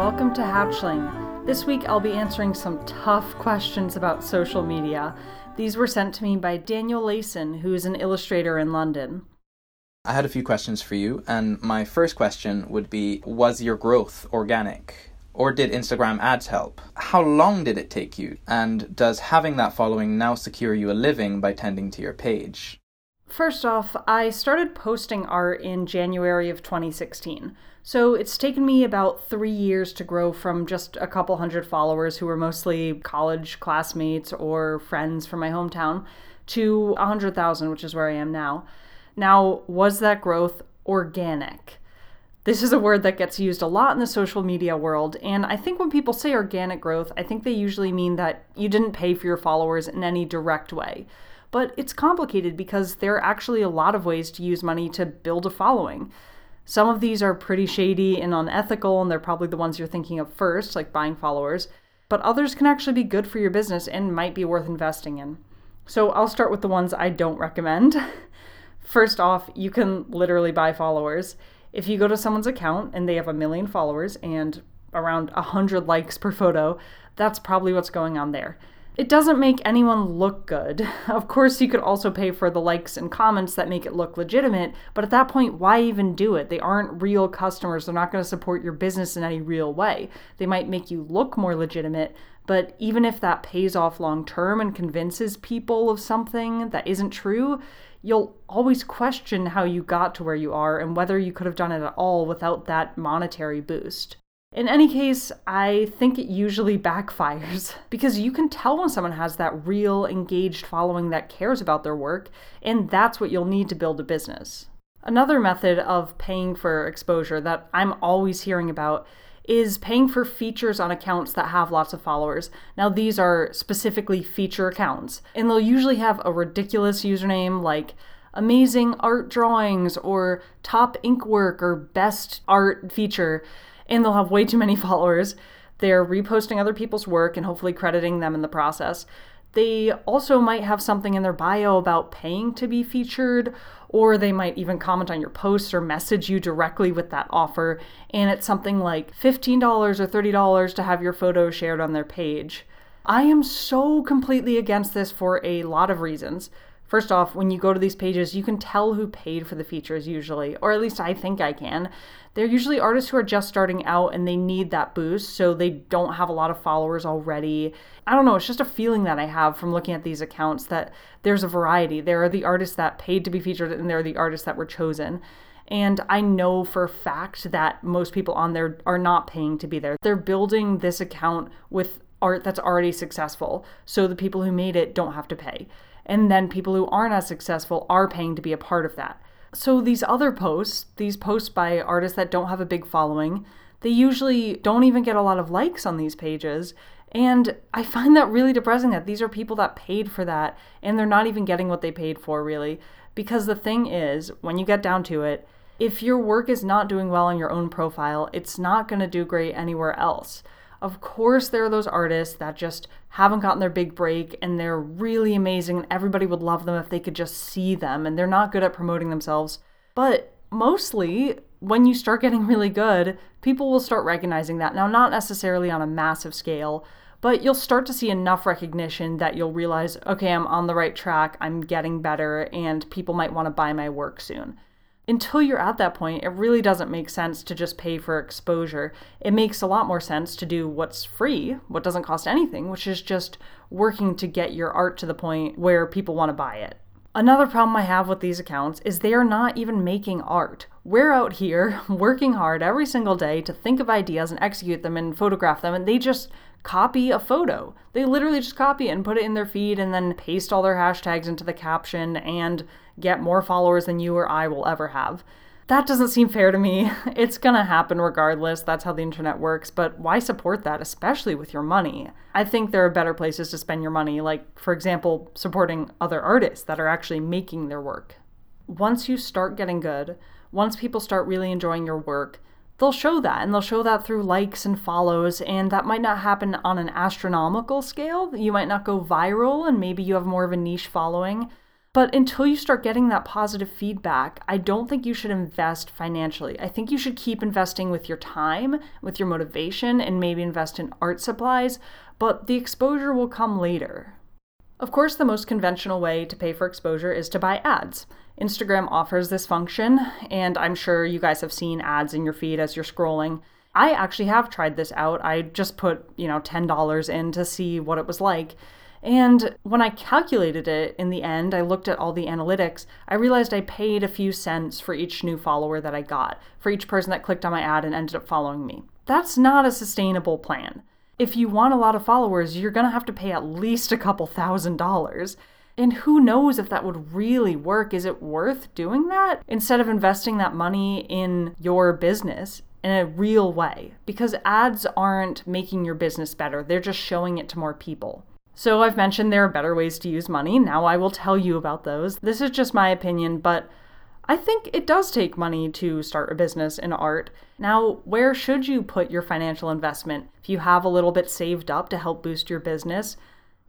welcome to Hatchling. This week I'll be answering some tough questions about social media. These were sent to me by Daniel Layson, who is an illustrator in London. I had a few questions for you, and my first question would be Was your growth organic? Or did Instagram ads help? How long did it take you? And does having that following now secure you a living by tending to your page? First off, I started posting art in January of 2016. So it's taken me about three years to grow from just a couple hundred followers who were mostly college classmates or friends from my hometown to 100,000, which is where I am now. Now, was that growth organic? This is a word that gets used a lot in the social media world, and I think when people say organic growth, I think they usually mean that you didn't pay for your followers in any direct way. But it's complicated because there are actually a lot of ways to use money to build a following. Some of these are pretty shady and unethical, and they're probably the ones you're thinking of first, like buying followers. But others can actually be good for your business and might be worth investing in. So I'll start with the ones I don't recommend. First off, you can literally buy followers. If you go to someone's account and they have a million followers and around 100 likes per photo, that's probably what's going on there. It doesn't make anyone look good. Of course, you could also pay for the likes and comments that make it look legitimate, but at that point, why even do it? They aren't real customers. They're not going to support your business in any real way. They might make you look more legitimate, but even if that pays off long term and convinces people of something that isn't true, you'll always question how you got to where you are and whether you could have done it at all without that monetary boost. In any case, I think it usually backfires because you can tell when someone has that real engaged following that cares about their work, and that's what you'll need to build a business. Another method of paying for exposure that I'm always hearing about is paying for features on accounts that have lots of followers. Now, these are specifically feature accounts, and they'll usually have a ridiculous username like amazing art drawings or top ink work or best art feature, and they'll have way too many followers. They're reposting other people's work and hopefully crediting them in the process. They also might have something in their bio about paying to be featured, or they might even comment on your posts or message you directly with that offer. And it's something like $15 or $30 to have your photo shared on their page. I am so completely against this for a lot of reasons. First off, when you go to these pages, you can tell who paid for the features usually, or at least I think I can. They're usually artists who are just starting out and they need that boost, so they don't have a lot of followers already. I don't know, it's just a feeling that I have from looking at these accounts that there's a variety. There are the artists that paid to be featured, and there are the artists that were chosen. And I know for a fact that most people on there are not paying to be there. They're building this account with art that's already successful, so the people who made it don't have to pay and then people who aren't as successful are paying to be a part of that. So these other posts, these posts by artists that don't have a big following, they usually don't even get a lot of likes on these pages. And I find that really depressing that these are people that paid for that and they're not even getting what they paid for, really. Because the thing is, when you get down to it, if your work is not doing well on your own profile, it's not going to do great anywhere else. Of course, there are those artists that just haven't gotten their big break and they're really amazing and everybody would love them if they could just see them and they're not good at promoting themselves. But mostly, when you start getting really good, people will start recognizing that. Now, not necessarily on a massive scale, but you'll start to see enough recognition that you'll realize, okay, I'm on the right track, I'm getting better, and people might want to buy my work soon until you're at that point, it really doesn't make sense to just pay for exposure. It makes a lot more sense to do what's free, what doesn't cost anything, which is just working to get your art to the point where people want to buy it. Another problem I have with these accounts is they are not even making art. We're out here working hard every single day to think of ideas and execute them and photograph them, and they just copy a photo. They literally just copy it and put it in their feed and then paste all their hashtags into the caption and get more followers than you or I will ever have. That doesn't seem fair to me. It's gonna happen regardless. That's how the internet works. But why support that, especially with your money? I think there are better places to spend your money, like, for example, supporting other artists that are actually making their work. Once you start getting good, once people start really enjoying your work, they'll show that and they'll show that through likes and follows and that might not happen on an astronomical scale you might not go viral and maybe you have more of a niche following But until you start getting that positive feedback, I don't think you should invest financially. I think you should keep investing with your time, with your motivation, and maybe invest in art supplies, but the exposure will come later. Of course, the most conventional way to pay for exposure is to buy ads. Instagram offers this function, and I'm sure you guys have seen ads in your feed as you're scrolling. I actually have tried this out. I just put, you know, $10 in to see what it was like. And when I calculated it in the end, I looked at all the analytics, I realized I paid a few cents for each new follower that I got, for each person that clicked on my ad and ended up following me. That's not a sustainable plan. If you want a lot of followers, you're gonna have to pay at least a couple thousand dollars. And who knows if that would really work? Is it worth doing that instead of investing that money in your business in a real way? Because ads aren't making your business better, they're just showing it to more people. So I've mentioned there are better ways to use money. Now I will tell you about those. This is just my opinion, but I think it does take money to start a business in art. Now, where should you put your financial investment? If you have a little bit saved up to help boost your business,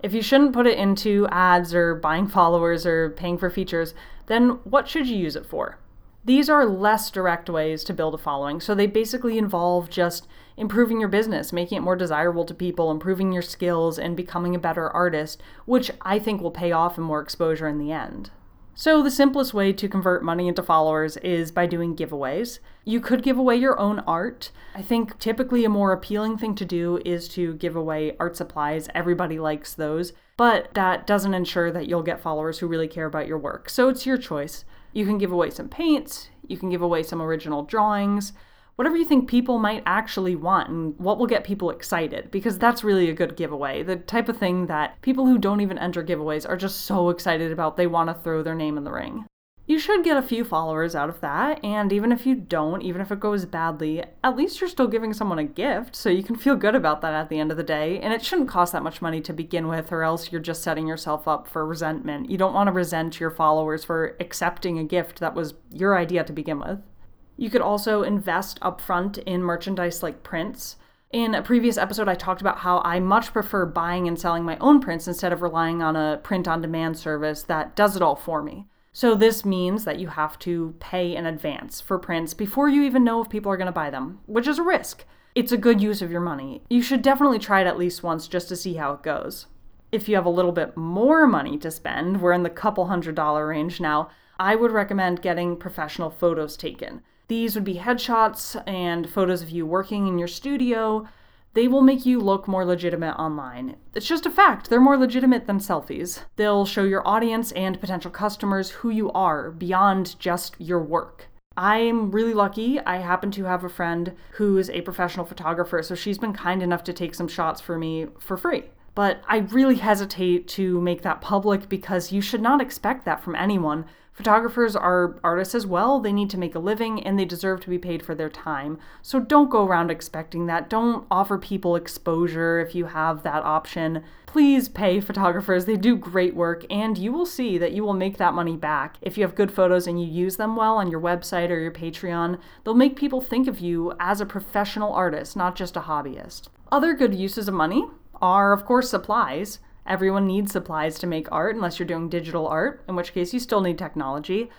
if you shouldn't put it into ads or buying followers or paying for features, then what should you use it for? These are less direct ways to build a following, so they basically involve just improving your business, making it more desirable to people, improving your skills, and becoming a better artist, which I think will pay off in more exposure in the end. So, the simplest way to convert money into followers is by doing giveaways. You could give away your own art. I think typically a more appealing thing to do is to give away art supplies. Everybody likes those, but that doesn't ensure that you'll get followers who really care about your work. So, it's your choice. You can give away some paints, you can give away some original drawings, whatever you think people might actually want and what will get people excited, because that's really a good giveaway. The type of thing that people who don't even enter giveaways are just so excited about, they want to throw their name in the ring. You should get a few followers out of that, and even if you don't, even if it goes badly, at least you're still giving someone a gift, so you can feel good about that at the end of the day. And it shouldn't cost that much money to begin with, or else you're just setting yourself up for resentment. You don't want to resent your followers for accepting a gift that was your idea to begin with. You could also invest upfront in merchandise like prints. In a previous episode, I talked about how I much prefer buying and selling my own prints instead of relying on a print on demand service that does it all for me. So, this means that you have to pay in advance for prints before you even know if people are going to buy them, which is a risk. It's a good use of your money. You should definitely try it at least once just to see how it goes. If you have a little bit more money to spend, we're in the couple hundred dollar range now, I would recommend getting professional photos taken. These would be headshots and photos of you working in your studio, they will make you look more legitimate online. It's just a fact, they're more legitimate than selfies. They'll show your audience and potential customers who you are beyond just your work. I'm really lucky. I happen to have a friend who is a professional photographer, so she's been kind enough to take some shots for me for free. But I really hesitate to make that public because you should not expect that from anyone. Photographers are artists as well. They need to make a living and they deserve to be paid for their time. So don't go around expecting that. Don't offer people exposure if you have that option. Please pay photographers. They do great work and you will see that you will make that money back. If you have good photos and you use them well on your website or your Patreon, they'll make people think of you as a professional artist, not just a hobbyist. Other good uses of money are, of course, supplies. Everyone needs supplies to make art, unless you're doing digital art, in which case you still need technology.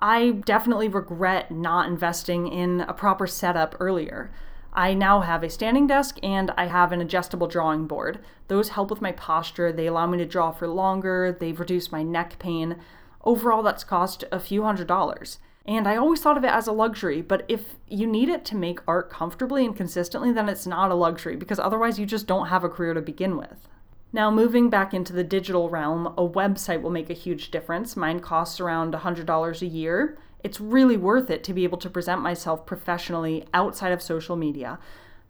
I definitely regret not investing in a proper setup earlier. I now have a standing desk and I have an adjustable drawing board. Those help with my posture, they allow me to draw for longer, they've reduced my neck pain. Overall, that's cost a few hundred dollars. And I always thought of it as a luxury, but if you need it to make art comfortably and consistently, then it's not a luxury because otherwise you just don't have a career to begin with. Now, moving back into the digital realm, a website will make a huge difference. Mine costs around $100 a year. It's really worth it to be able to present myself professionally outside of social media.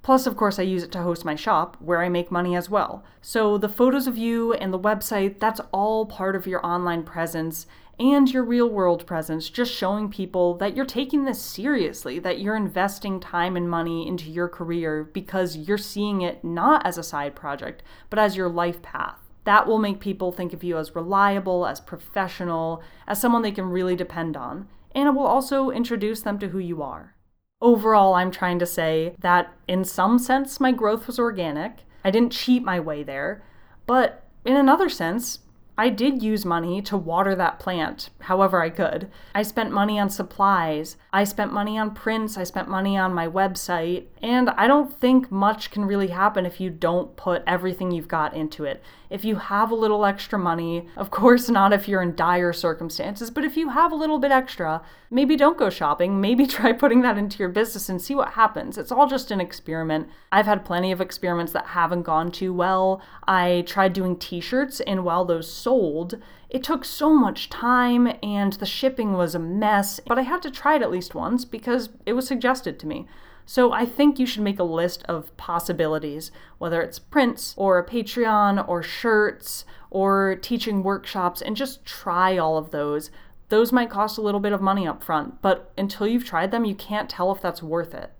Plus, of course, I use it to host my shop where I make money as well. So, the photos of you and the website, that's all part of your online presence and your real world presence, just showing people that you're taking this seriously, that you're investing time and money into your career because you're seeing it not as a side project, but as your life path. That will make people think of you as reliable, as professional, as someone they can really depend on, and it will also introduce them to who you are. Overall, I'm trying to say that in some sense, my growth was organic. I didn't cheat my way there, but in another sense, I did use money to water that plant however I could. I spent money on supplies, I spent money on prints, I spent money on my website, and I don't think much can really happen if you don't put everything you've got into it. If you have a little extra money, of course, not if you're in dire circumstances, but if you have a little bit extra, maybe don't go shopping. Maybe try putting that into your business and see what happens. It's all just an experiment. I've had plenty of experiments that haven't gone too well. I tried doing t shirts, and while those sold, it took so much time and the shipping was a mess, but I had to try it at least once because it was suggested to me. So I think you should make a list of possibilities, whether it's prints or a Patreon or shirts or teaching workshops, and just try all of those. Those might cost a little bit of money up front, but until you've tried them, you can't tell if that's worth it.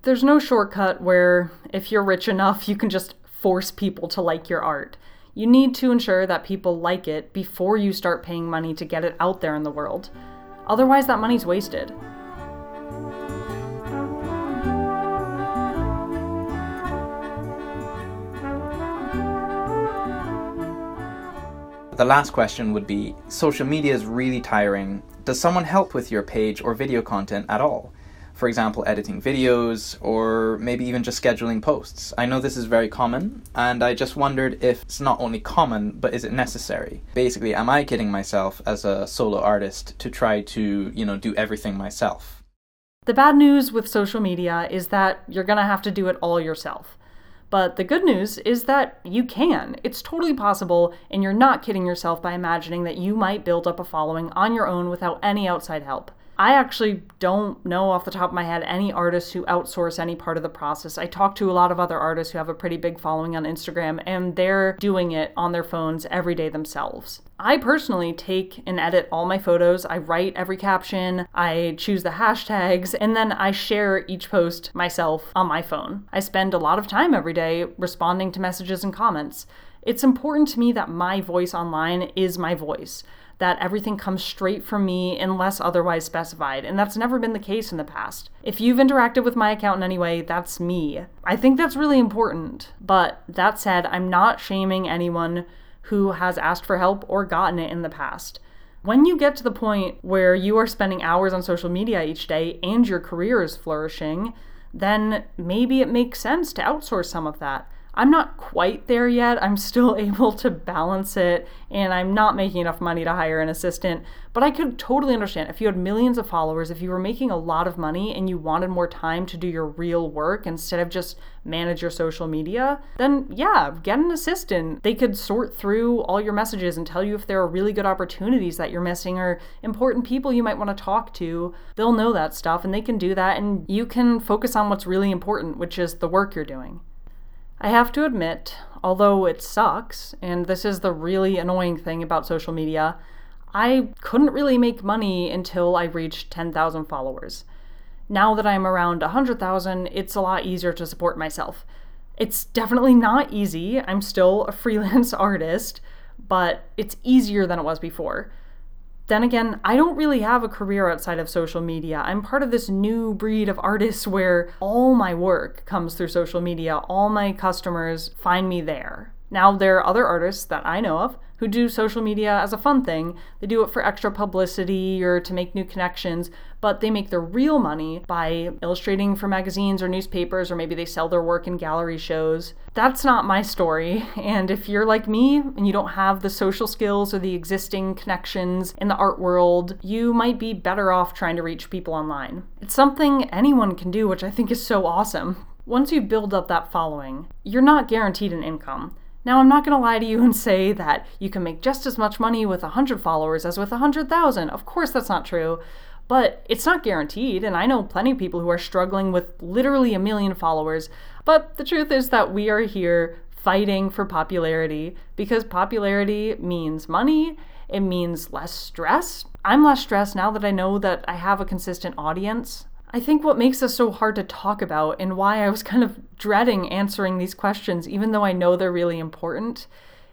There's no shortcut where if you're rich enough, you can just force people to like your art. You need to ensure that people like it before you start paying money to get it out there in the world. Otherwise, that money's wasted. The last question would be social media is really tiring. Does someone help with your page or video content at all? for example, editing videos or maybe even just scheduling posts. I know this is very common, and I just wondered if it's not only common, but is it necessary? Basically, am I kidding myself as a solo artist to try to, you know, do everything myself? The bad news with social media is that you're gonna have to do it all yourself. But the good news is that you can. It's totally possible, and you're not kidding yourself by imagining that you might build up a following on your own without any outside help. I actually don't know off the top of my head any artists who outsource any part of the process. I talk to a lot of other artists who have a pretty big following on Instagram and they're doing it on their phones every day themselves. I personally take and edit all my photos. I write every caption, I choose the hashtags, and then I share each post myself on my phone. I spend a lot of time every day responding to messages and comments. It's important to me that my voice online is my voice that everything comes straight from me unless otherwise specified, and that's never been the case in the past. If you've interacted with my account in any way, that's me. I think that's really important. But that said, I'm not shaming anyone who has asked for help or gotten it in the past. When you get to the point where you are spending hours on social media each day and your career is flourishing, then maybe it makes sense to outsource some of that. I'm not quite there yet. I'm still able to balance it and I'm not making enough money to hire an assistant. But I could totally understand if you had millions of followers, if you were making a lot of money and you wanted more time to do your real work instead of just manage your social media, then yeah, get an assistant. They could sort through all your messages and tell you if there are really good opportunities that you're missing or important people you might want to talk to. They'll know that stuff and they can do that and you can focus on what's really important, which is the work you're doing. I have to admit, although it sucks, and this is the really annoying thing about social media, I couldn't really make money until I reached 10,000 followers. Now that I'm around 100,000, it's a lot easier to support myself. It's definitely not easy. I'm still a freelance artist, but it's easier than it was before. Then again, I don't really have a career outside of social media. I'm part of this new breed of artists where all my work comes through social media. All my customers find me there. Now, there are other artists that I know of who do social media as a fun thing. They do it for extra publicity or to make new connections, but they make their real money by illustrating for magazines or newspapers, or maybe they sell their work in gallery shows. That's not my story. And if you're like me and you don't have the social skills or the existing connections in the art world, you might be better off trying to reach people online. It's something anyone can do, which I think is so awesome. Once you build up that following, you're not guaranteed an income. Now, I'm not going to lie to you and say that you can make just as much money with 100 followers as with 100,000. Of course, that's not true, but it's not guaranteed, and I know plenty of people who are struggling with literally a million followers. But the truth is that we are here fighting for popularity because popularity means money, it means less stress. I'm less stressed now that I know that I have a consistent audience. I think what makes this so hard to talk about and why I was kind of dreading answering these questions, even though I know they're really important,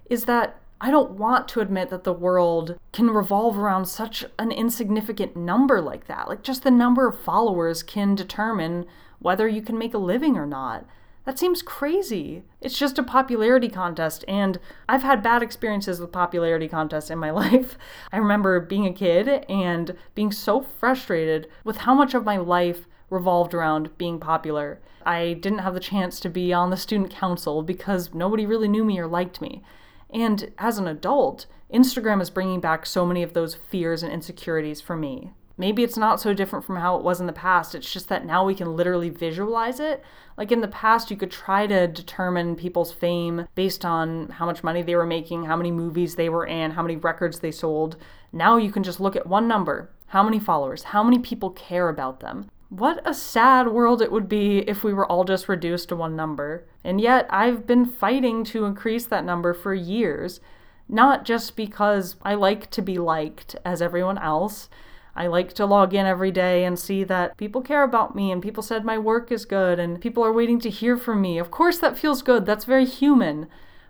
is that I don't want to admit that the world can revolve around such an insignificant number like that. Like, just the number of followers can determine whether you can make a living or not. That seems crazy. It's just a popularity contest, and I've had bad experiences with popularity contests in my life. I remember being a kid and being so frustrated with how much of my life revolved around being popular. I didn't have the chance to be on the student council because nobody really knew me or liked me. And as an adult, Instagram is bringing back so many of those fears and insecurities for me. Maybe it's not so different from how it was in the past. It's just that now we can literally visualize it. Like in the past, you could try to determine people's fame based on how much money they were making, how many movies they were in, how many records they sold. Now you can just look at one number how many followers, how many people care about them. What a sad world it would be if we were all just reduced to one number. And yet, I've been fighting to increase that number for years, not just because I like to be liked as everyone else I like to log in every day and see that people care about me and people said my work is good and people are waiting to hear from me. Of course, that feels good. That's very human.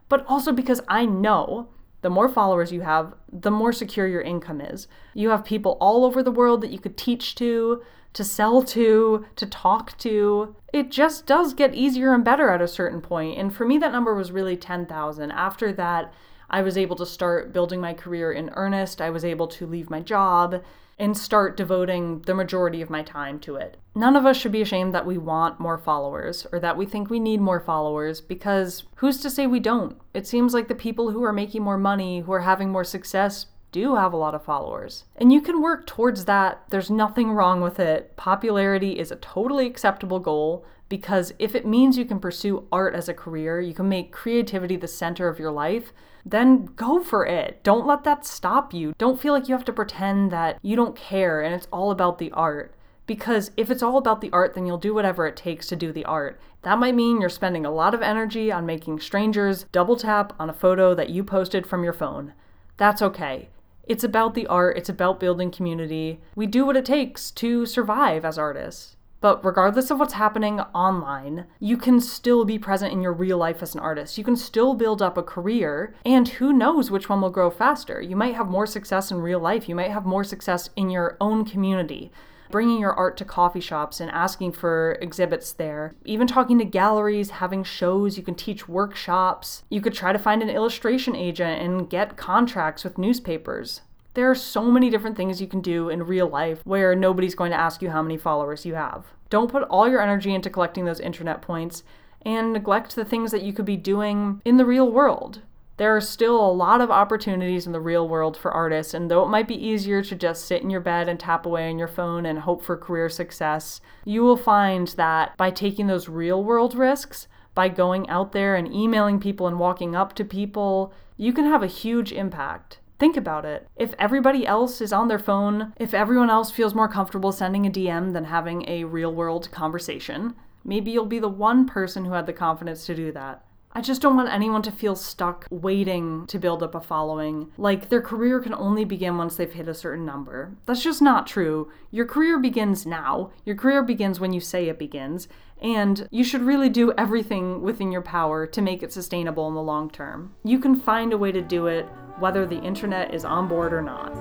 But also because I know the more followers you have, the more secure your income is. You have people all over the world that you could teach to, to sell to, to talk to. It just does get easier and better at a certain point. And for me, that number was really 10,000. After that, I was able to start building my career in earnest. I was able to leave my job and start devoting the majority of my time to it. None of us should be ashamed that we want more followers or that we think we need more followers because who's to say we don't? It seems like the people who are making more money, who are having more success, do have a lot of followers. And you can work towards that. There's nothing wrong with it. Popularity is a totally acceptable goal because if it means you can pursue art as a career, you can make creativity the center of your life, then go for it. Don't let that stop you. Don't feel like you have to pretend that you don't care and it's all about the art. Because if it's all about the art, then you'll do whatever it takes to do the art. That might mean you're spending a lot of energy on making strangers double tap on a photo that you posted from your phone. That's okay. It's about the art, it's about building community. We do what it takes to survive as artists. But regardless of what's happening online, you can still be present in your real life as an artist. You can still build up a career, and who knows which one will grow faster. You might have more success in real life, you might have more success in your own community. Bringing your art to coffee shops and asking for exhibits there, even talking to galleries, having shows, you can teach workshops. You could try to find an illustration agent and get contracts with newspapers. There are so many different things you can do in real life where nobody's going to ask you how many followers you have. Don't put all your energy into collecting those internet points and neglect the things that you could be doing in the real world. There are still a lot of opportunities in the real world for artists, and though it might be easier to just sit in your bed and tap away on your phone and hope for career success, you will find that by taking those real world risks, by going out there and emailing people and walking up to people, you can have a huge impact. Think about it. If everybody else is on their phone, if everyone else feels more comfortable sending a DM than having a real world conversation, maybe you'll be the one person who had the confidence to do that. I just don't want anyone to feel stuck waiting to build up a following. Like their career can only begin once they've hit a certain number. That's just not true. Your career begins now. Your career begins when you say it begins. And you should really do everything within your power to make it sustainable in the long term. You can find a way to do it whether the internet is on board or not.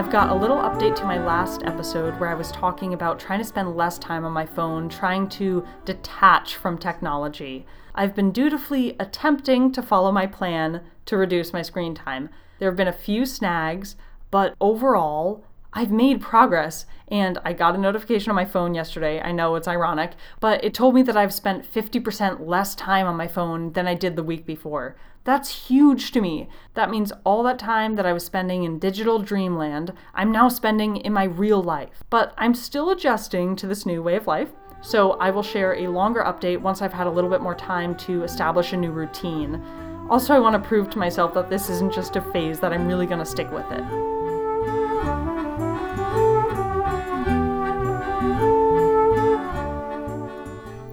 I've got a little update to my last episode where I was talking about trying to spend less time on my phone, trying to detach from technology. I've been dutifully attempting to follow my plan to reduce my screen time. There have been a few snags, but overall, I've made progress and I got a notification on my phone yesterday. I know it's ironic, but it told me that I've spent 50% less time on my phone than I did the week before. That's huge to me. That means all that time that I was spending in digital dreamland, I'm now spending in my real life. But I'm still adjusting to this new way of life. So I will share a longer update once I've had a little bit more time to establish a new routine. Also, I want to prove to myself that this isn't just a phase, that I'm really going to stick with it.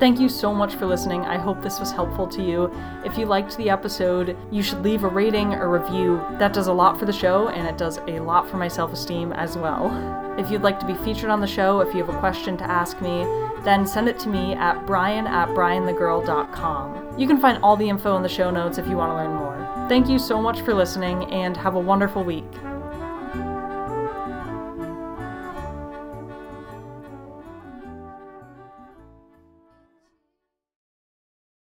Thank you so much for listening. I hope this was helpful to you. If you liked the episode, you should leave a rating or review. That does a lot for the show and it does a lot for my self esteem as well. If you'd like to be featured on the show, if you have a question to ask me, then send it to me at brian at brianthegirl.com. You can find all the info in the show notes if you want to learn more. Thank you so much for listening and have a wonderful week.